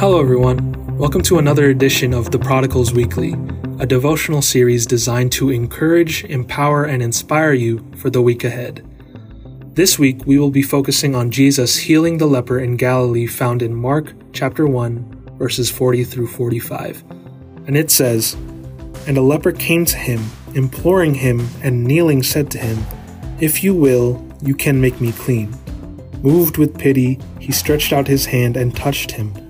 Hello, everyone. Welcome to another edition of The Prodigals Weekly, a devotional series designed to encourage, empower, and inspire you for the week ahead. This week, we will be focusing on Jesus healing the leper in Galilee found in Mark chapter 1, verses 40 through 45. And it says, And a leper came to him, imploring him, and kneeling said to him, If you will, you can make me clean. Moved with pity, he stretched out his hand and touched him,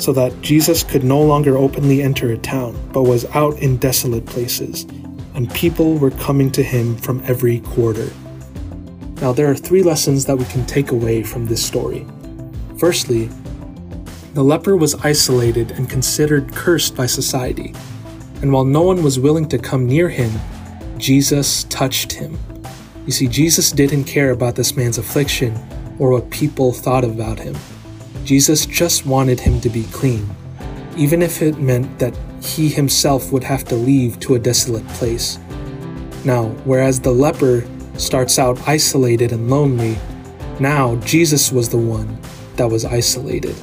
so that Jesus could no longer openly enter a town, but was out in desolate places, and people were coming to him from every quarter. Now, there are three lessons that we can take away from this story. Firstly, the leper was isolated and considered cursed by society, and while no one was willing to come near him, Jesus touched him. You see, Jesus didn't care about this man's affliction or what people thought about him. Jesus just wanted him to be clean, even if it meant that he himself would have to leave to a desolate place. Now, whereas the leper starts out isolated and lonely, now Jesus was the one that was isolated.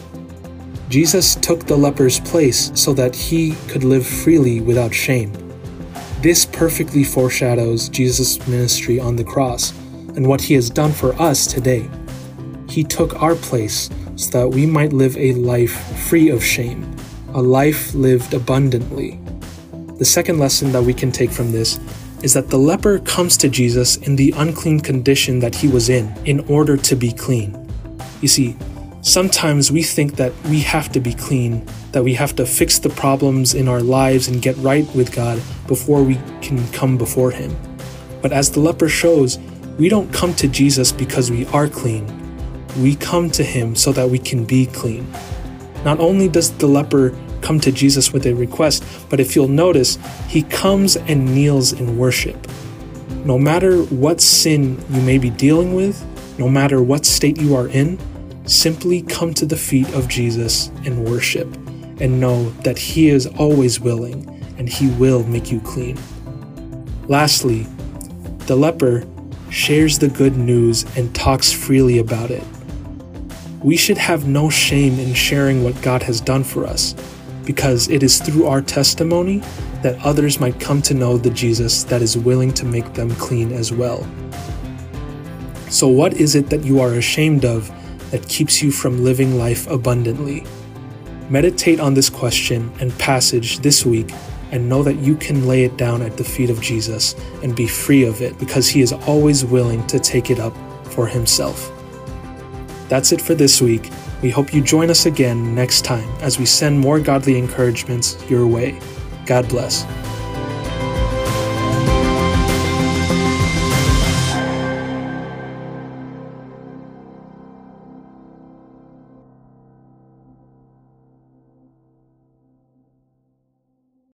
Jesus took the leper's place so that he could live freely without shame. This perfectly foreshadows Jesus' ministry on the cross and what he has done for us today. He took our place so that we might live a life free of shame, a life lived abundantly. The second lesson that we can take from this is that the leper comes to Jesus in the unclean condition that he was in, in order to be clean. You see, sometimes we think that we have to be clean, that we have to fix the problems in our lives and get right with God before we can come before Him. But as the leper shows, we don't come to Jesus because we are clean we come to him so that we can be clean. Not only does the leper come to Jesus with a request, but if you'll notice, he comes and kneels in worship. No matter what sin you may be dealing with, no matter what state you are in, simply come to the feet of Jesus and worship and know that he is always willing and he will make you clean. Lastly, the leper shares the good news and talks freely about it. We should have no shame in sharing what God has done for us, because it is through our testimony that others might come to know the Jesus that is willing to make them clean as well. So, what is it that you are ashamed of that keeps you from living life abundantly? Meditate on this question and passage this week and know that you can lay it down at the feet of Jesus and be free of it because he is always willing to take it up for himself. That's it for this week. We hope you join us again next time as we send more godly encouragements your way. God bless.